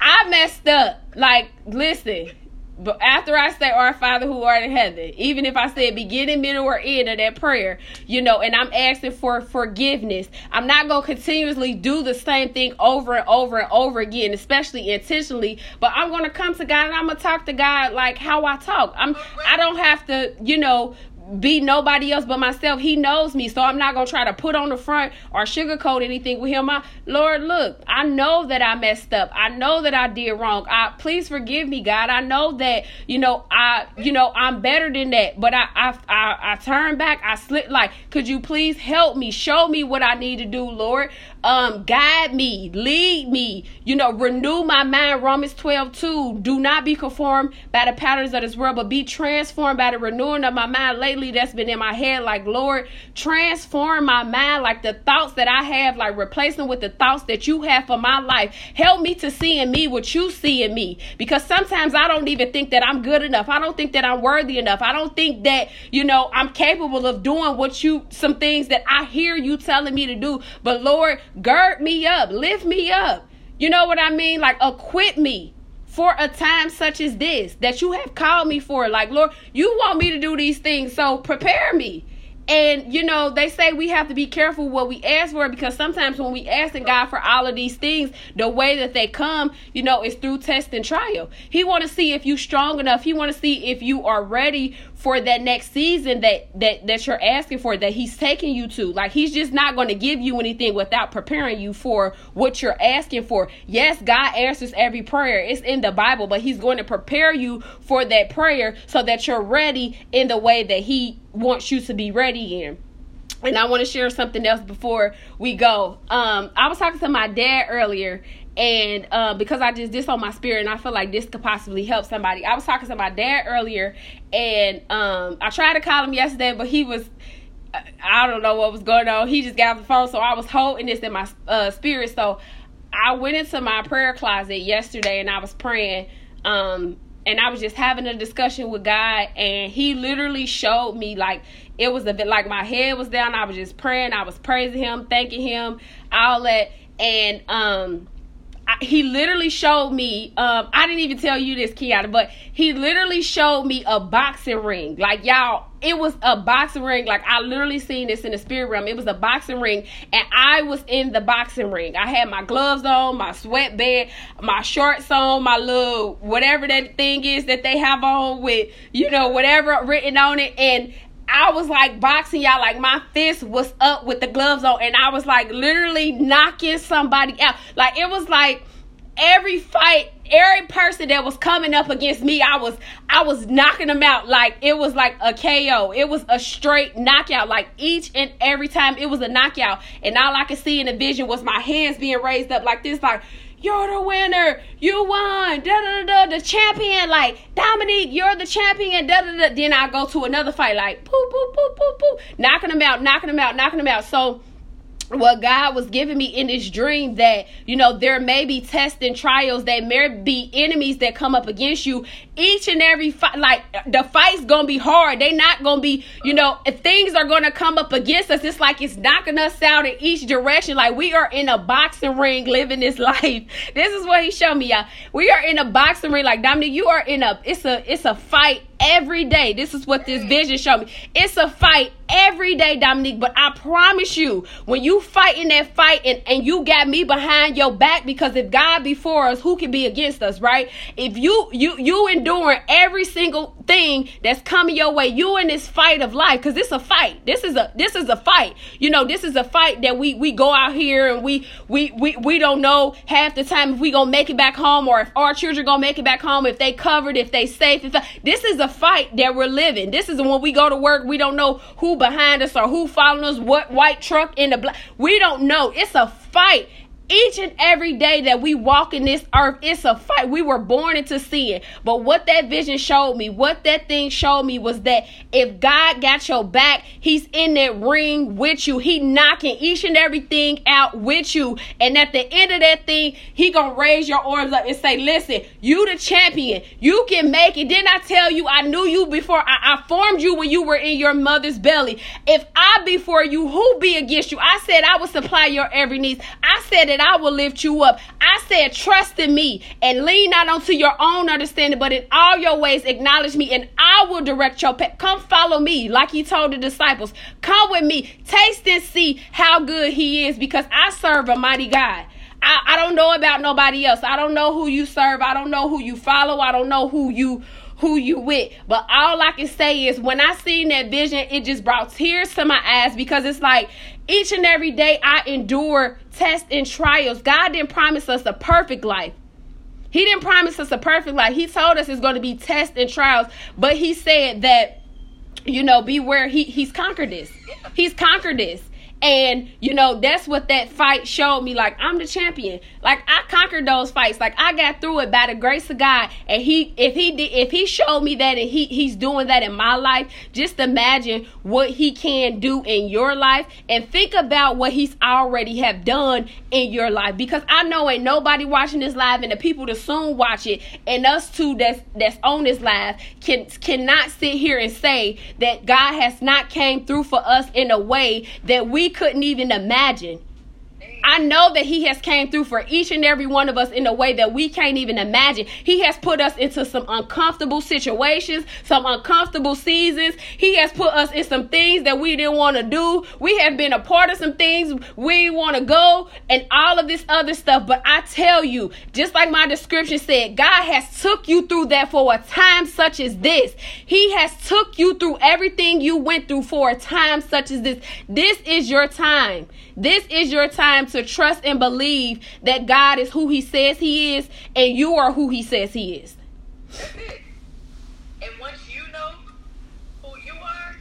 I messed up. Like listen, but after I say our Father who art in heaven, even if I say beginning, middle, or end of that prayer, you know, and I'm asking for forgiveness, I'm not gonna continuously do the same thing over and over and over again, especially intentionally. But I'm gonna come to God and I'm gonna talk to God like how I talk. I'm I don't have to, you know, be nobody else but myself. He knows me, so I'm not gonna try to put on the front or sugarcoat anything with him. Lord, look, I know that I messed up. I know that I did wrong. I please forgive me, God. I know that you know I, you know, I'm better than that. But I, I, I, I turn back. I slip. Like, could you please help me? Show me what I need to do, Lord um, guide me, lead me, you know, renew my mind. Romans 12, 2. Do not be conformed by the patterns of this world, but be transformed by the renewing of my mind. Lately, that's been in my head. Like, Lord, transform my mind, like the thoughts that I have, like replace them with the thoughts that you have for my life. Help me to see in me what you see in me. Because sometimes I don't even think that I'm good enough. I don't think that I'm worthy enough. I don't think that, you know, I'm capable of doing what you, some things that I hear you telling me to do. But Lord, gird me up, lift me up. You know what I mean? Like, equip me for a time such as this that you have called me for. Like, Lord, you want me to do these things, so prepare me. And you know, they say we have to be careful what we ask for because sometimes when we ask in God for all of these things, the way that they come, you know, is through test and trial. He want to see if you strong enough. He want to see if you are ready for that next season that that that you're asking for that he's taking you to. Like he's just not going to give you anything without preparing you for what you're asking for. Yes god answers every prayer. It's in the bible but he's going to prepare you for that prayer so that you're ready in the way that he wants you to be ready in. And I want to share something else before we go. Um, I was talking to my dad earlier, and uh, because I just this on my spirit, and I feel like this could possibly help somebody. I was talking to my dad earlier, and um, I tried to call him yesterday, but he was I don't know what was going on. He just got the phone, so I was holding this in my uh, spirit. So I went into my prayer closet yesterday, and I was praying. Um, and I was just having a discussion with God, and He literally showed me like it was a bit like my head was down. I was just praying, I was praising Him, thanking Him, all that, and um he literally showed me um i didn't even tell you this kiana but he literally showed me a boxing ring. Like y'all it was a boxing ring. Like i literally seen this in the spirit realm. It was a boxing ring and i was in the boxing ring. I had my gloves on my sweatband my shorts on my little whatever that thing is that they have on with you know whatever written on it and I was like boxing y'all, like my fist was up with the gloves on, and I was like literally knocking somebody out. Like it was like every fight, every person that was coming up against me, I was I was knocking them out. Like it was like a KO. It was a straight knockout. Like each and every time it was a knockout. And all I could see in the vision was my hands being raised up like this, like you're the winner. You won. Da da da. The champion. Like Dominique, you're the champion. Da da da. Then I go to another fight. Like poo poo poo poo poo. Knocking them out. Knocking them out. Knocking them out. So what God was giving me in this dream that, you know, there may be tests and trials, that may be enemies that come up against you each and every fight, like the fight's gonna be hard. They not gonna be, you know, if things are gonna come up against us, it's like it's knocking us out in each direction. Like we are in a boxing ring living this life. This is what he showed me, y'all. We are in a boxing ring. Like Dominic, you are in a it's a it's a fight every day. This is what this vision showed me. It's a fight every day, Dominique. But I promise you, when you fight in that fight and, and you got me behind your back, because if God before us, who can be against us, right? If you you you enduring every single thing that's coming your way, you in this fight of life, because is a fight. This is a this is a fight. You know, this is a fight that we we go out here and we we we we don't know half the time if we gonna make it back home or if our children gonna make it back home, if they covered, if they safe. If this is a fight that we're living. This is when we go to work, we don't know who behind us or who following us, what white truck in the black. We don't know. It's a fight each and every day that we walk in this earth, it's a fight. We were born into sin. But what that vision showed me, what that thing showed me was that if God got your back, He's in that ring with you. He knocking each and everything out with you. And at the end of that thing, He gonna raise your arms up and say, listen, you the champion. You can make it. Didn't I tell you I knew you before I, I formed you when you were in your mother's belly? If I be for you, who be against you? I said I would supply your every need. I said that that I will lift you up. I said, trust in me and lean not onto your own understanding, but in all your ways acknowledge me and I will direct your path. Come follow me, like he told the disciples. Come with me. Taste and see how good he is because I serve a mighty God. I, I don't know about nobody else. I don't know who you serve. I don't know who you follow. I don't know who you who you with. But all I can say is when I seen that vision, it just brought tears to my eyes because it's like each and every day I endure tests and trials. God didn't promise us a perfect life. He didn't promise us a perfect life. He told us it's going to be tests and trials, but he said that you know, beware he he's conquered this. He's conquered this. And you know, that's what that fight showed me. Like I'm the champion. Like I conquered those fights. Like I got through it by the grace of God. And he if he did if he showed me that and he he's doing that in my life, just imagine what he can do in your life and think about what he's already have done in your life. Because I know ain't nobody watching this live and the people to soon watch it and us two that's that's on this live can cannot sit here and say that God has not came through for us in a way that we couldn't even imagine. I know that he has came through for each and every one of us in a way that we can't even imagine. He has put us into some uncomfortable situations, some uncomfortable seasons. He has put us in some things that we didn't want to do. We have been a part of some things we want to go and all of this other stuff. But I tell you, just like my description said, God has took you through that for a time such as this. He has took you through everything you went through for a time such as this. This is your time. This is your time to trust and believe that God is who He says He is, and you are who He says He is. That's it. And once you know who you are,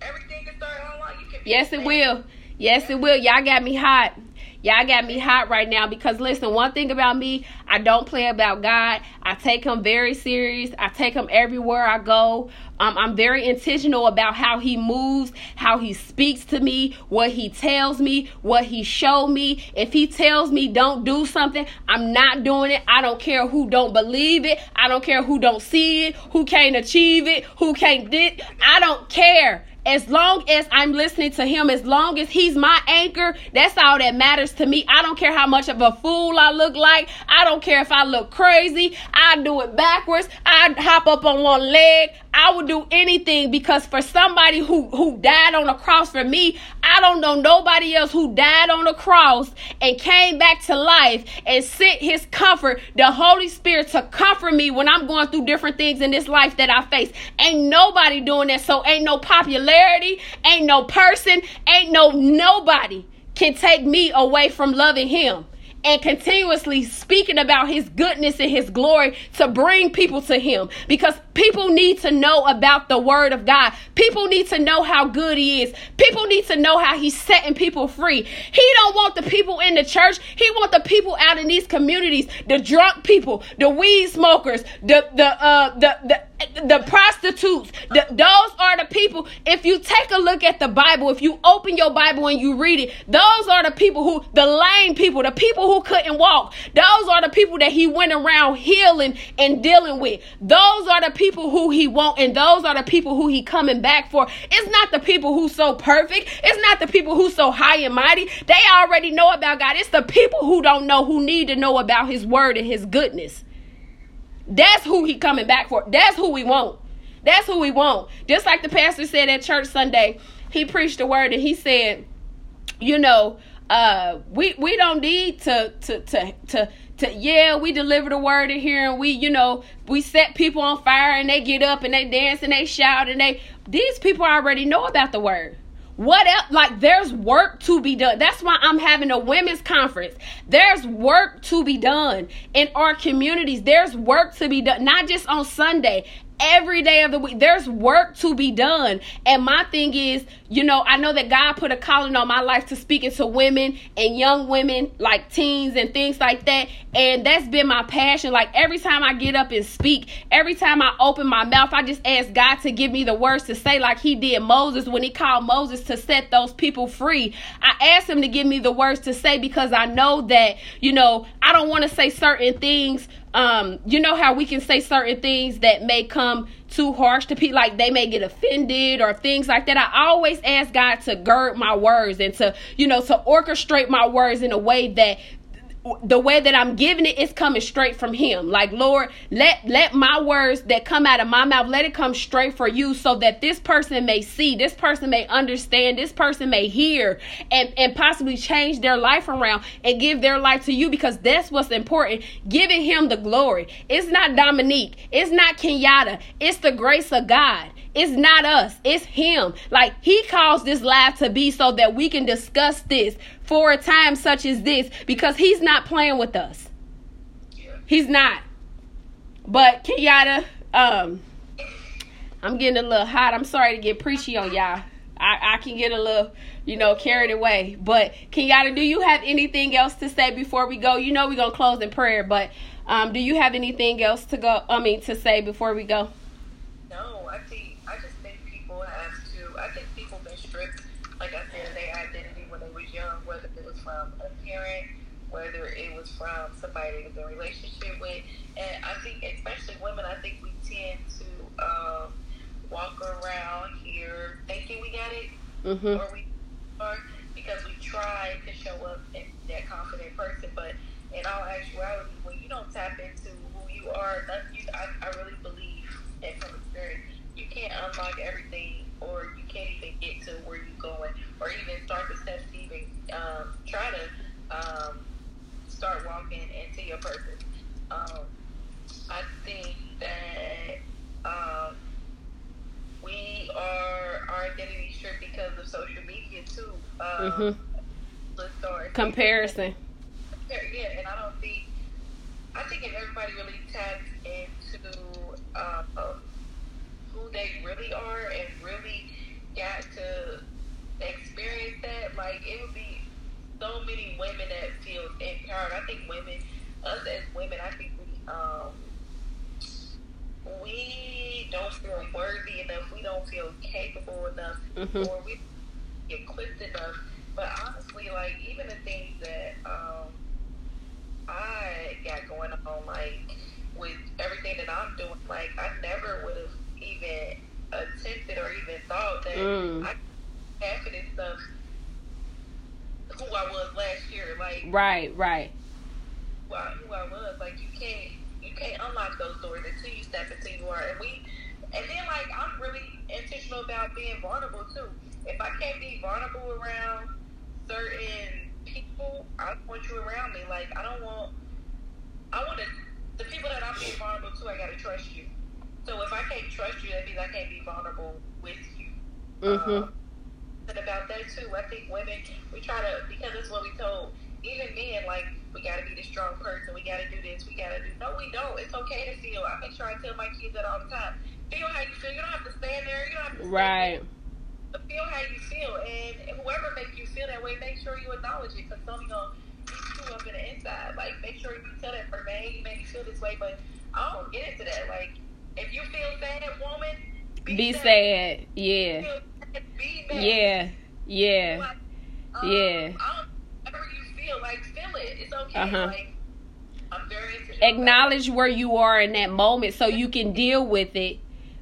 everything can start online. You can yes, it will. Yes, it will. Y'all got me hot. Y'all got me hot right now because listen, one thing about me, I don't play about God. I take him very serious. I take him everywhere I go. Um, I'm very intentional about how he moves, how he speaks to me, what he tells me, what he showed me. If he tells me don't do something, I'm not doing it. I don't care who don't believe it. I don't care who don't see it, who can't achieve it, who can't did. I don't care as long as I'm listening to him, as long as he's my anchor, that's all that matters to me. I don't care how much of a fool I look like. I don't care if I look crazy. I do it backwards. I hop up on one leg. I would do anything because for somebody who who died on the cross for me, I don't know nobody else who died on the cross and came back to life and sent his comfort, the Holy Spirit to comfort me when I'm going through different things in this life that I face. Ain't nobody doing that. So ain't no popularity, ain't no person, ain't no nobody can take me away from loving him and continuously speaking about his goodness and his glory to bring people to him because People need to know about the word of God. People need to know how good he is. People need to know how he's setting people free. He don't want the people in the church. He want the people out in these communities, the drunk people, the weed smokers, the the uh the the the prostitutes the, those are the people if you take a look at the bible if you open your bible and you read it those are the people who the lame people the people who couldn't walk those are the people that he went around healing and dealing with those are the people who he want and those are the people who he coming back for it's not the people who so perfect it's not the people who so high and mighty they already know about god it's the people who don't know who need to know about his word and his goodness that's who he coming back for. That's who we want. That's who we want. Just like the pastor said at church Sunday, he preached the word and he said, you know, uh, we we don't need to to to to to yeah, we deliver the word in here and we, you know, we set people on fire and they get up and they dance and they shout and they these people already know about the word. What else? Like, there's work to be done. That's why I'm having a women's conference. There's work to be done in our communities. There's work to be done, not just on Sunday every day of the week. There's work to be done. And my thing is, you know, I know that God put a calling on my life to speaking to women and young women, like teens and things like that. And that's been my passion. Like every time I get up and speak, every time I open my mouth, I just ask God to give me the words to say, like He did Moses when He called Moses to set those people free. I asked Him to give me the words to say because I know that, you know, I don't want to say certain things um, you know how we can say certain things that may come too harsh to people, like they may get offended or things like that. I always ask God to gird my words and to, you know, to orchestrate my words in a way that the way that I'm giving it is coming straight from him. Like Lord, let let my words that come out of my mouth, let it come straight for you so that this person may see, this person may understand, this person may hear and and possibly change their life around and give their life to you because that's what's important. Giving him the glory. It's not Dominique, it's not Kenyatta, it's the grace of God. It's not us, it's him. Like he caused this live to be so that we can discuss this for a time such as this because he's not playing with us. He's not. But Kenyatta, um, I'm getting a little hot. I'm sorry to get preachy on y'all. I, I can get a little, you know, carried away. But Kenyatta, do you have anything else to say before we go? You know we're gonna close in prayer, but um, do you have anything else to go? I mean, to say before we go? No, I think I just think people have to. I think people been stripped, like I said, their identity when they was young, whether it was from a parent, whether it was from somebody they was in a relationship with, and I think especially women, I think we tend to um, walk around here thinking we got it, Mm-hmm. or we are because we try to show up as that confident person, but in all actuality, when you don't tap into who you are, that you, I, I really believe, and from experience, you can't unlock everything, or you can't even get to where you're going, or even start the steps to even um, try to um, start walking into your purpose. Um, I think that um, we are our identity stripped because of social media too. Um, Mhm. let's start Comparison. yeah, and I don't think I think if everybody really taps into um, um, who they really are and really got to experience that, like it would be so many women that feel empowered. I think women, us as women, I think we um we don't feel worthy enough. We don't feel capable enough, Mhm. or we equipped enough. But honestly, like even the things that um, I got going on, like with everything that I'm doing, like I never would have even attempted or even thought that Mm. I half of this stuff who I was last year, like Right, right. who I, who I was. Like you can't you can't unlock those doors until you step into who you are. And we and then like I'm really intentional about being vulnerable too. If I can't be vulnerable around certain people, I don't want you around me. Like I don't want I want to the people that I'm being vulnerable to. I gotta trust you. So if I can't trust you, that means I can't be vulnerable with you. Mhm. Um, and about that too, I think women we try to because it's what we told. Even men, like, we gotta be the strong person, we gotta do this, we gotta do. No, we don't. It's okay to feel. I make sure I tell my kids that all the time. Feel how you feel. You don't have to stand there. You don't have to. Right. There. Feel how you feel, and whoever makes you feel that way, make sure you acknowledge it, because some gonna beat you up in the inside. Like, make sure you tell that person, hey, you make me feel this way, but I don't get into that. Like, if you feel sad, woman, be, Be sad. sad. Yeah. Feel sad, be mad. Yeah. Yeah. Like, um, Yeah. I don't, whatever you feel, like feel it. It's okay. Uh-huh. Like I'm very into Acknowledge where you are in that moment so you can deal with it.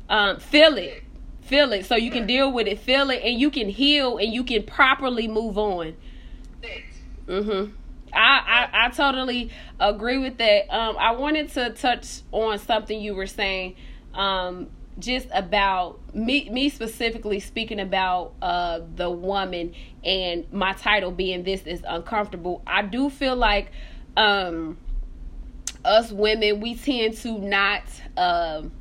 Um, feel it. Feel it so you can deal with it. Feel it and you can heal and you can properly move on. Mhm. I, I I totally agree with that. Um, I wanted to touch on something you were saying, um, just about me me specifically speaking about uh the woman and my title being this is uncomfortable. I do feel like um us women we tend to not um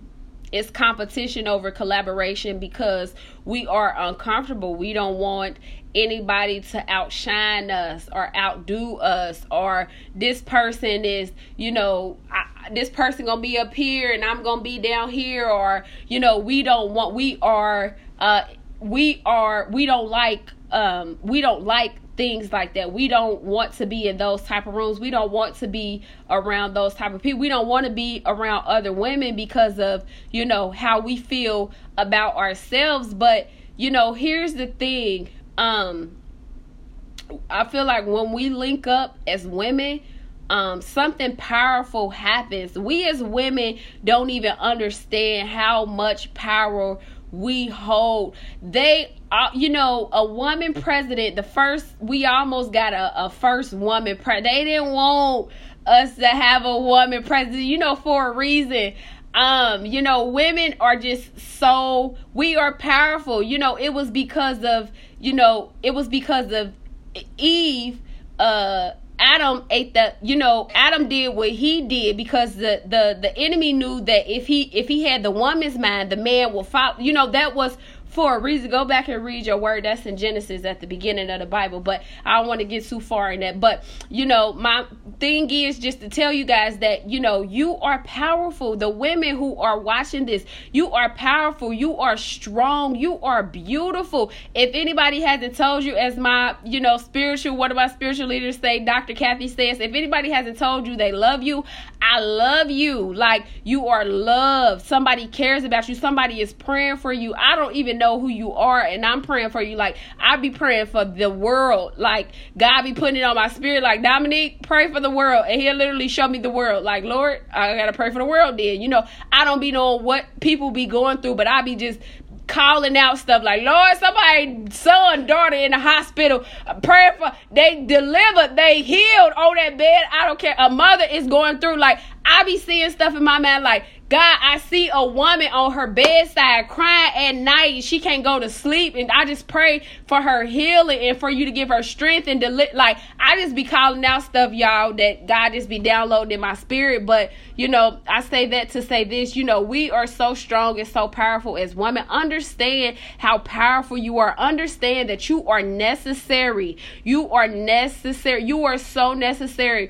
it's competition over collaboration because we are uncomfortable. We don't want anybody to outshine us or outdo us or this person is, you know, I, this person going to be up here and I'm going to be down here or, you know, we don't want we are uh we are we don't like um we don't like things like that. We don't want to be in those type of rooms. We don't want to be around those type of people. We don't want to be around other women because of, you know, how we feel about ourselves. But, you know, here's the thing. Um I feel like when we link up as women, um, something powerful happens. We as women don't even understand how much power we hold. They, uh, you know, a woman president. The first, we almost got a, a first woman president. They didn't want us to have a woman president, you know, for a reason um you know women are just so we are powerful you know it was because of you know it was because of eve uh adam ate the you know adam did what he did because the the the enemy knew that if he if he had the woman's mind the man will follow you know that was for a reason. Go back and read your word. That's in Genesis at the beginning of the Bible. But I don't want to get too far in that. But you know, my thing is just to tell you guys that you know you are powerful. The women who are watching this, you are powerful. You are strong. You are beautiful. If anybody hasn't told you, as my you know spiritual, one of my spiritual leaders say, Dr. Kathy says, if anybody hasn't told you they love you, I love you. Like you are loved. Somebody cares about you. Somebody is praying for you. I don't even know who you are, and I'm praying for you. Like I be praying for the world. Like God be putting it on my spirit. Like Dominique, pray for the world, and He'll literally show me the world. Like Lord, I gotta pray for the world. Then you know I don't be knowing what people be going through, but I be just calling out stuff like Lord, somebody son, daughter in the hospital, uh, praying for they delivered, they healed on that bed. I don't care. A mother is going through like I be seeing stuff in my mind like God, I see a woman on her bedside crying at night. She can't go to sleep. And I just pray for her healing and for you to give her strength and deli- like I just be calling out stuff, y'all, that God just be downloading in my spirit. But you know, I say that to say this, you know, we are so strong and so powerful as women. Understand how powerful you are. Understand that you are necessary. You are necessary. You are so necessary.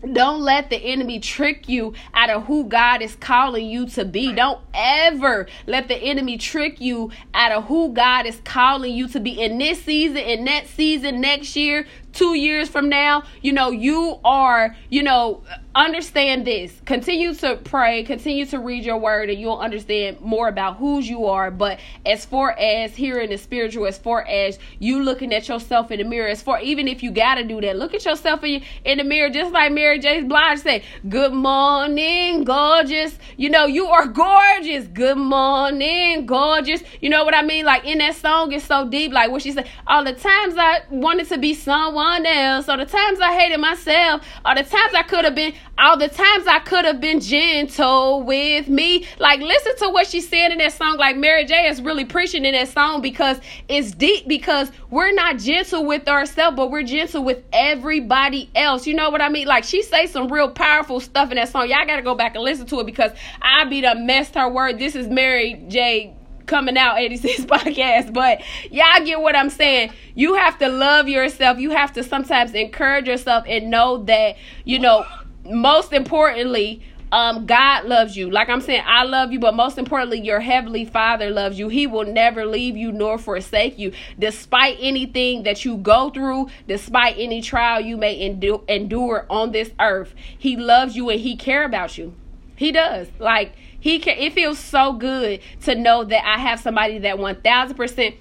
Don't let the enemy trick you out of who God is calling you to be. Don't ever let the enemy trick you out of who God is calling you to be in this season, in that season, next year, two years from now. You know, you are, you know, understand this. Continue to pray, continue to read your word, and you'll understand more about whose you are. But as far as hearing the spiritual, as far as you looking at yourself in the mirror, as far even if you gotta do that, look at yourself in, in the mirror, just like Mary J. Blige said, Good morning, gorgeous. You know, you are gorgeous. Good morning, gorgeous. You know what I mean? Like in that song, it's so deep. Like what she said, all the times I wanted to be someone else, all the times I hated myself, all the times I could have been all the times I could have been gentle with me. Like, listen to what she said in that song. Like, Mary J is really preaching in that song because it's deep because we're not gentle with ourselves, but we're gentle with everybody else. You know what I mean? Like, she say some real powerful stuff in that song. Y'all got to go back and listen to it because I be the messed her word. This is Mary J coming out 86 podcast, but y'all get what I'm saying. You have to love yourself. You have to sometimes encourage yourself and know that, you know, most importantly, um God loves you. Like I'm saying, I love you, but most importantly, your heavenly Father loves you. He will never leave you nor forsake you, despite anything that you go through, despite any trial you may endure, endure on this earth. He loves you and he care about you. He does. Like he can. It feels so good to know that I have somebody that one thousand percent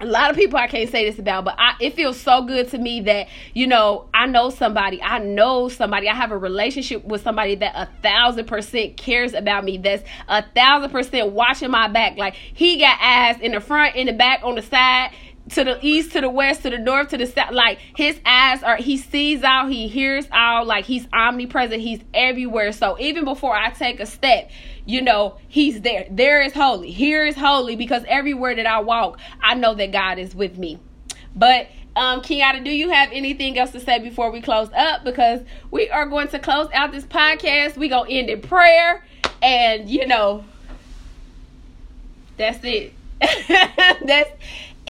a lot of people I can't say this about, but I, it feels so good to me that you know I know somebody, I know somebody, I have a relationship with somebody that a thousand percent cares about me. That's a thousand percent watching my back. Like he got eyes in the front, in the back, on the side to the east, to the west, to the north, to the south. Like his eyes are, he sees out, he hears out, like he's omnipresent, he's everywhere. So even before I take a step, you know, he's there. There is holy, here is holy, because everywhere that I walk, I know that God is with me. But um, Kenyatta, do you have anything else to say before we close up? Because we are going to close out this podcast. We gonna end in prayer, and you know, that's it. that's